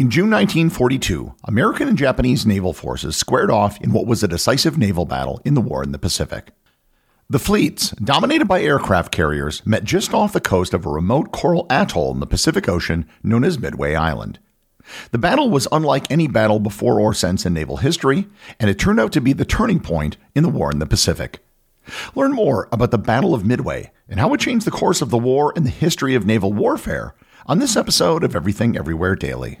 In June 1942, American and Japanese naval forces squared off in what was a decisive naval battle in the war in the Pacific. The fleets, dominated by aircraft carriers, met just off the coast of a remote coral atoll in the Pacific Ocean known as Midway Island. The battle was unlike any battle before or since in naval history, and it turned out to be the turning point in the war in the Pacific. Learn more about the Battle of Midway and how it changed the course of the war and the history of naval warfare on this episode of Everything Everywhere Daily.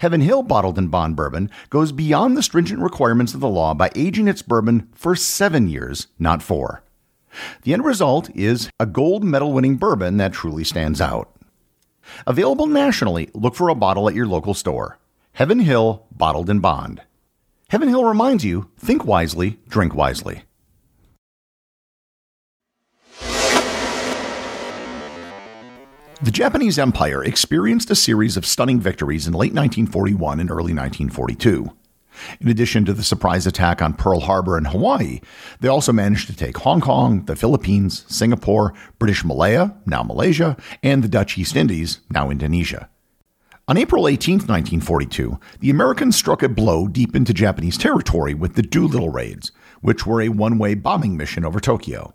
Heaven Hill Bottled in Bond bourbon goes beyond the stringent requirements of the law by aging its bourbon for seven years, not four. The end result is a gold medal winning bourbon that truly stands out. Available nationally, look for a bottle at your local store. Heaven Hill Bottled in Bond. Heaven Hill reminds you think wisely, drink wisely. The Japanese Empire experienced a series of stunning victories in late 1941 and early 1942. In addition to the surprise attack on Pearl Harbor and Hawaii, they also managed to take Hong Kong, the Philippines, Singapore, British Malaya, now Malaysia, and the Dutch East Indies, now Indonesia. On April 18, 1942, the Americans struck a blow deep into Japanese territory with the Doolittle raids, which were a one way bombing mission over Tokyo.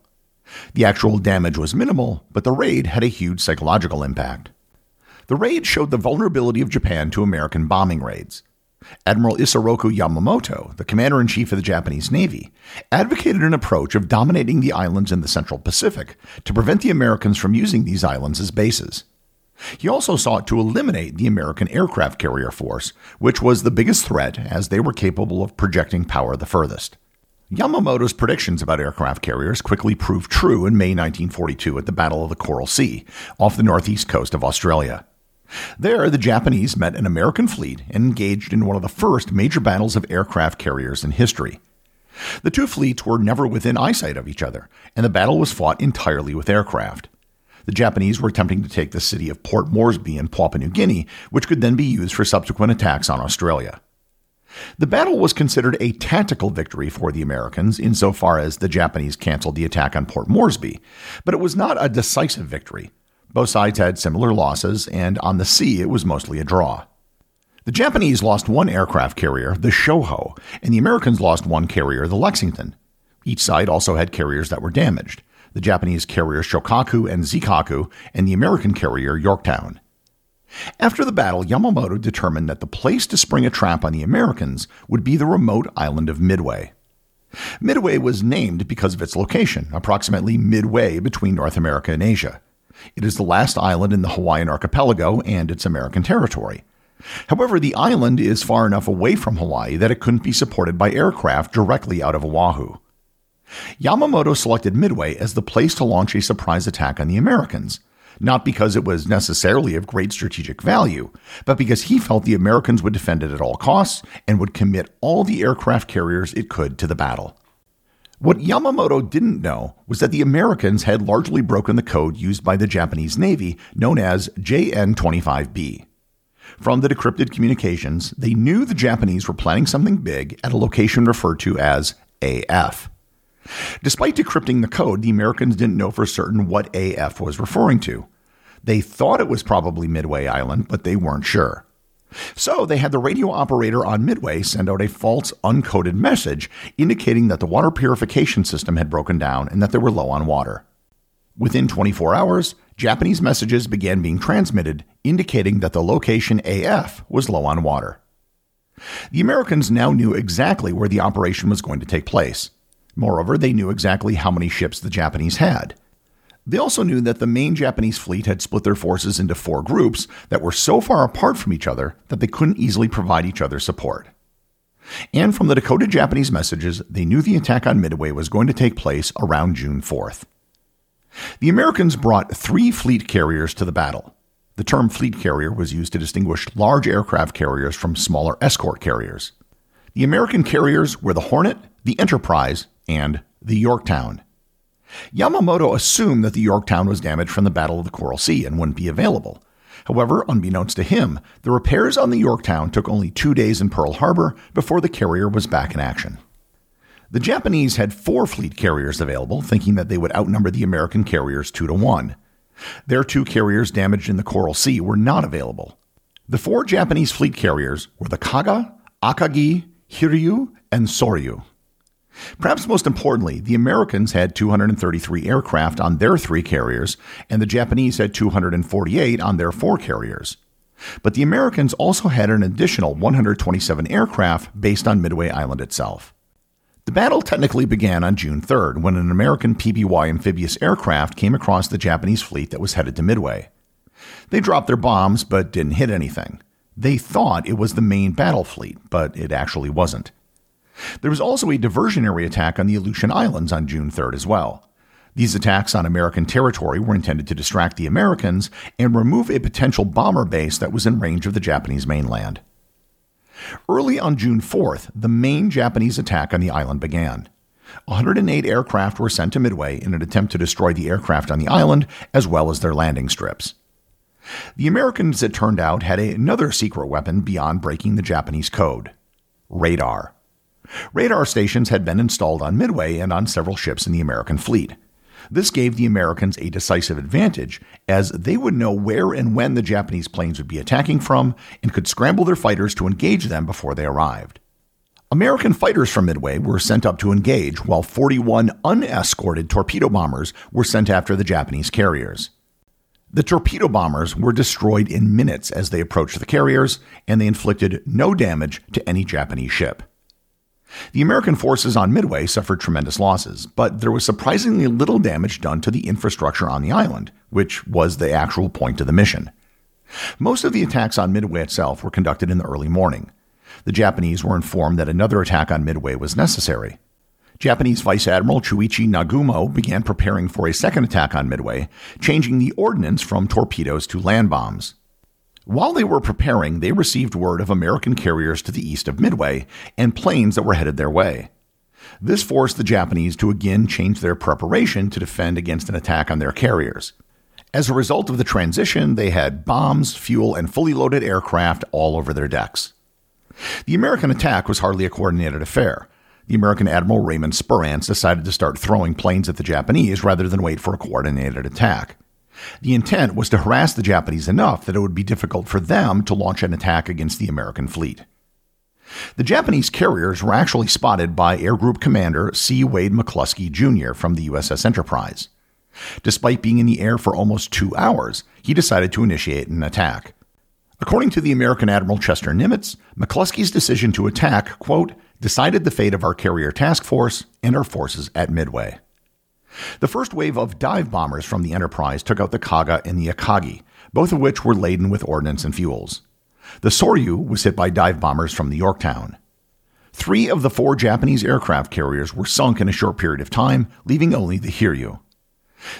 The actual damage was minimal, but the raid had a huge psychological impact. The raid showed the vulnerability of Japan to American bombing raids. Admiral Isoroku Yamamoto, the commander in chief of the Japanese Navy, advocated an approach of dominating the islands in the Central Pacific to prevent the Americans from using these islands as bases. He also sought to eliminate the American aircraft carrier force, which was the biggest threat as they were capable of projecting power the furthest. Yamamoto's predictions about aircraft carriers quickly proved true in May 1942 at the Battle of the Coral Sea, off the northeast coast of Australia. There, the Japanese met an American fleet and engaged in one of the first major battles of aircraft carriers in history. The two fleets were never within eyesight of each other, and the battle was fought entirely with aircraft. The Japanese were attempting to take the city of Port Moresby in Papua New Guinea, which could then be used for subsequent attacks on Australia. The battle was considered a tactical victory for the Americans insofar as the Japanese canceled the attack on Port Moresby, but it was not a decisive victory. Both sides had similar losses, and on the sea it was mostly a draw. The Japanese lost one aircraft carrier, the Shoho, and the Americans lost one carrier, the Lexington. Each side also had carriers that were damaged the Japanese carrier Shokaku and Zuikaku, and the American carrier Yorktown. After the battle, Yamamoto determined that the place to spring a trap on the Americans would be the remote island of Midway. Midway was named because of its location, approximately midway between North America and Asia. It is the last island in the Hawaiian archipelago and its American territory. However, the island is far enough away from Hawaii that it couldn't be supported by aircraft directly out of Oahu. Yamamoto selected Midway as the place to launch a surprise attack on the Americans, not because it was necessarily of great strategic value, but because he felt the Americans would defend it at all costs and would commit all the aircraft carriers it could to the battle. What Yamamoto didn't know was that the Americans had largely broken the code used by the Japanese Navy, known as JN 25B. From the decrypted communications, they knew the Japanese were planning something big at a location referred to as AF. Despite decrypting the code, the Americans didn't know for certain what AF was referring to. They thought it was probably Midway Island, but they weren't sure. So they had the radio operator on Midway send out a false uncoded message indicating that the water purification system had broken down and that they were low on water. Within 24 hours, Japanese messages began being transmitted indicating that the location AF was low on water. The Americans now knew exactly where the operation was going to take place. Moreover, they knew exactly how many ships the Japanese had. They also knew that the main Japanese fleet had split their forces into four groups that were so far apart from each other that they couldn't easily provide each other support. And from the decoded Japanese messages, they knew the attack on Midway was going to take place around June 4th. The Americans brought three fleet carriers to the battle. The term fleet carrier was used to distinguish large aircraft carriers from smaller escort carriers. The American carriers were the Hornet, the Enterprise, and the Yorktown. Yamamoto assumed that the Yorktown was damaged from the Battle of the Coral Sea and wouldn't be available. However, unbeknownst to him, the repairs on the Yorktown took only two days in Pearl Harbor before the carrier was back in action. The Japanese had four fleet carriers available, thinking that they would outnumber the American carriers two to one. Their two carriers damaged in the Coral Sea were not available. The four Japanese fleet carriers were the Kaga, Akagi, Hiryu, and Soryu. Perhaps most importantly, the Americans had 233 aircraft on their three carriers, and the Japanese had 248 on their four carriers. But the Americans also had an additional 127 aircraft based on Midway Island itself. The battle technically began on June 3rd when an American PBY amphibious aircraft came across the Japanese fleet that was headed to Midway. They dropped their bombs but didn't hit anything. They thought it was the main battle fleet, but it actually wasn't. There was also a diversionary attack on the Aleutian Islands on June 3rd as well. These attacks on American territory were intended to distract the Americans and remove a potential bomber base that was in range of the Japanese mainland. Early on June 4th, the main Japanese attack on the island began. 108 aircraft were sent to Midway in an attempt to destroy the aircraft on the island as well as their landing strips. The Americans, it turned out, had another secret weapon beyond breaking the Japanese code radar. Radar stations had been installed on Midway and on several ships in the American fleet. This gave the Americans a decisive advantage, as they would know where and when the Japanese planes would be attacking from and could scramble their fighters to engage them before they arrived. American fighters from Midway were sent up to engage, while 41 unescorted torpedo bombers were sent after the Japanese carriers. The torpedo bombers were destroyed in minutes as they approached the carriers, and they inflicted no damage to any Japanese ship. The American forces on Midway suffered tremendous losses, but there was surprisingly little damage done to the infrastructure on the island, which was the actual point of the mission. Most of the attacks on Midway itself were conducted in the early morning. The Japanese were informed that another attack on Midway was necessary. Japanese Vice Admiral Chuichi Nagumo began preparing for a second attack on Midway, changing the ordnance from torpedoes to land bombs. While they were preparing, they received word of American carriers to the east of Midway and planes that were headed their way. This forced the Japanese to again change their preparation to defend against an attack on their carriers. As a result of the transition, they had bombs, fuel, and fully loaded aircraft all over their decks. The American attack was hardly a coordinated affair. The American Admiral Raymond Spruance decided to start throwing planes at the Japanese rather than wait for a coordinated attack. The intent was to harass the Japanese enough that it would be difficult for them to launch an attack against the American fleet. The Japanese carriers were actually spotted by Air Group Commander C. Wade McCluskey Jr. from the USS Enterprise. Despite being in the air for almost two hours, he decided to initiate an attack. According to the American Admiral Chester Nimitz, McCluskey's decision to attack, quote, decided the fate of our carrier task force and our forces at Midway. The first wave of dive bombers from the Enterprise took out the Kaga and the Akagi, both of which were laden with ordnance and fuels. The Soryu was hit by dive bombers from the Yorktown. Three of the four Japanese aircraft carriers were sunk in a short period of time, leaving only the Hiryu.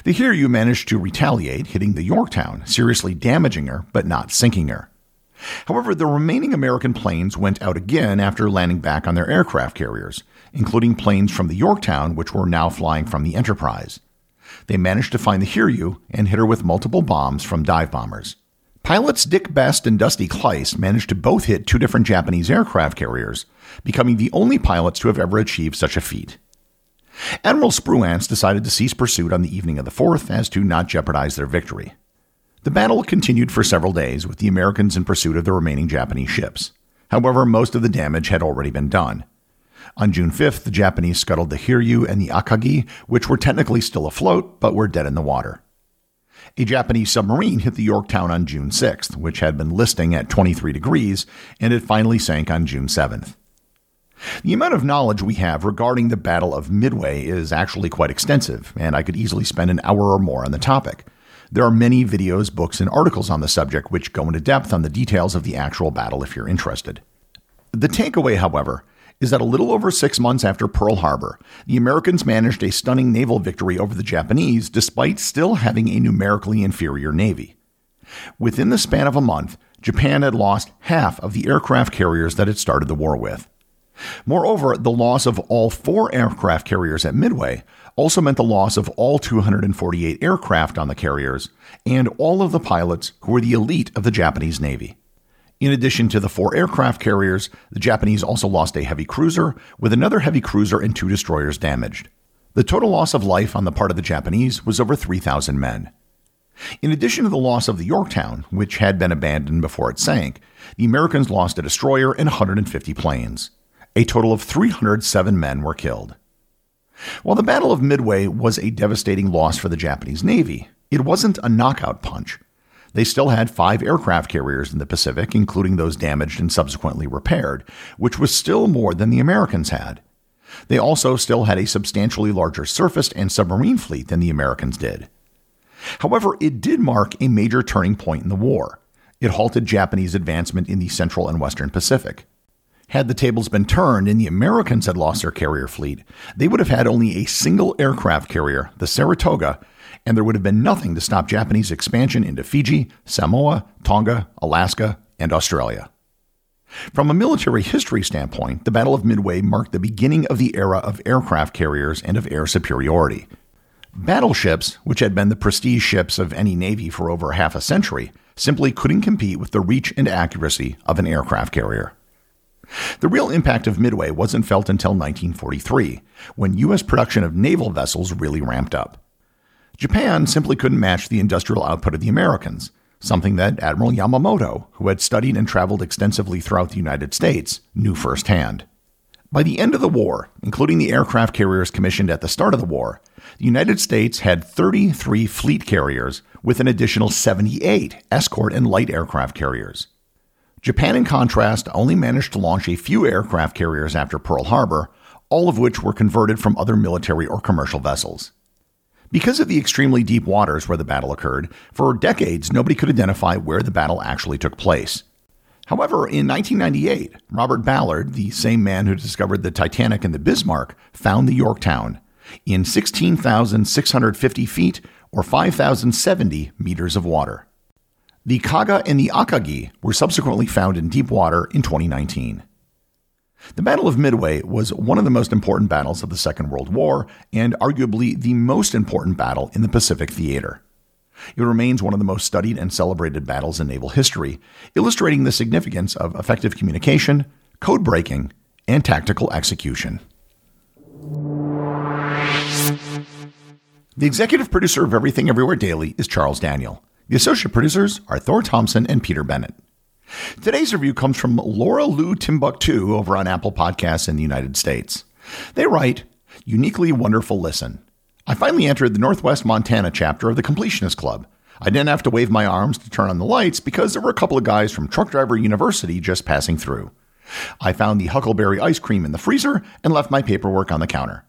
The Hiryu managed to retaliate, hitting the Yorktown, seriously damaging her but not sinking her. However, the remaining American planes went out again after landing back on their aircraft carriers, including planes from the Yorktown, which were now flying from the Enterprise. They managed to find the Hiryu and hit her with multiple bombs from dive bombers. Pilots Dick Best and Dusty Kleiss managed to both hit two different Japanese aircraft carriers, becoming the only pilots to have ever achieved such a feat. Admiral Spruance decided to cease pursuit on the evening of the 4th as to not jeopardize their victory. The battle continued for several days, with the Americans in pursuit of the remaining Japanese ships. However, most of the damage had already been done. On June 5th, the Japanese scuttled the Hiryu and the Akagi, which were technically still afloat but were dead in the water. A Japanese submarine hit the Yorktown on June 6th, which had been listing at 23 degrees, and it finally sank on June 7th. The amount of knowledge we have regarding the Battle of Midway is actually quite extensive, and I could easily spend an hour or more on the topic. There are many videos, books, and articles on the subject which go into depth on the details of the actual battle if you're interested. The takeaway, however, is that a little over six months after Pearl Harbor, the Americans managed a stunning naval victory over the Japanese despite still having a numerically inferior navy. Within the span of a month, Japan had lost half of the aircraft carriers that it started the war with. Moreover, the loss of all four aircraft carriers at Midway also meant the loss of all 248 aircraft on the carriers and all of the pilots who were the elite of the Japanese Navy. In addition to the four aircraft carriers, the Japanese also lost a heavy cruiser, with another heavy cruiser and two destroyers damaged. The total loss of life on the part of the Japanese was over 3,000 men. In addition to the loss of the Yorktown, which had been abandoned before it sank, the Americans lost a destroyer and 150 planes. A total of 307 men were killed. While the Battle of Midway was a devastating loss for the Japanese Navy, it wasn't a knockout punch. They still had five aircraft carriers in the Pacific, including those damaged and subsequently repaired, which was still more than the Americans had. They also still had a substantially larger surface and submarine fleet than the Americans did. However, it did mark a major turning point in the war. It halted Japanese advancement in the Central and Western Pacific. Had the tables been turned and the Americans had lost their carrier fleet, they would have had only a single aircraft carrier, the Saratoga, and there would have been nothing to stop Japanese expansion into Fiji, Samoa, Tonga, Alaska, and Australia. From a military history standpoint, the Battle of Midway marked the beginning of the era of aircraft carriers and of air superiority. Battleships, which had been the prestige ships of any navy for over half a century, simply couldn't compete with the reach and accuracy of an aircraft carrier. The real impact of Midway wasn't felt until 1943, when U.S. production of naval vessels really ramped up. Japan simply couldn't match the industrial output of the Americans, something that Admiral Yamamoto, who had studied and traveled extensively throughout the United States, knew firsthand. By the end of the war, including the aircraft carriers commissioned at the start of the war, the United States had 33 fleet carriers with an additional 78 escort and light aircraft carriers. Japan, in contrast, only managed to launch a few aircraft carriers after Pearl Harbor, all of which were converted from other military or commercial vessels. Because of the extremely deep waters where the battle occurred, for decades nobody could identify where the battle actually took place. However, in 1998, Robert Ballard, the same man who discovered the Titanic and the Bismarck, found the Yorktown in 16,650 feet or 5,070 meters of water. The Kaga and the Akagi were subsequently found in deep water in 2019. The Battle of Midway was one of the most important battles of the Second World War and arguably the most important battle in the Pacific theater. It remains one of the most studied and celebrated battles in naval history, illustrating the significance of effective communication, code breaking, and tactical execution. The executive producer of Everything Everywhere Daily is Charles Daniel. The associate producers are Thor Thompson and Peter Bennett. Today's review comes from Laura Lou Timbuktu over on Apple Podcasts in the United States. They write, Uniquely wonderful listen. I finally entered the Northwest Montana chapter of the Completionist Club. I didn't have to wave my arms to turn on the lights because there were a couple of guys from Truck Driver University just passing through. I found the Huckleberry ice cream in the freezer and left my paperwork on the counter.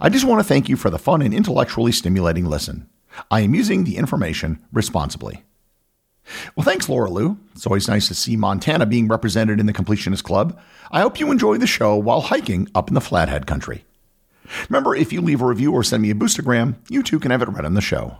I just want to thank you for the fun and intellectually stimulating listen. I am using the information responsibly. Well, thanks, Laura Lou. It's always nice to see Montana being represented in the Completionist Club. I hope you enjoy the show while hiking up in the Flathead country. Remember, if you leave a review or send me a boostagram, you too can have it read on the show.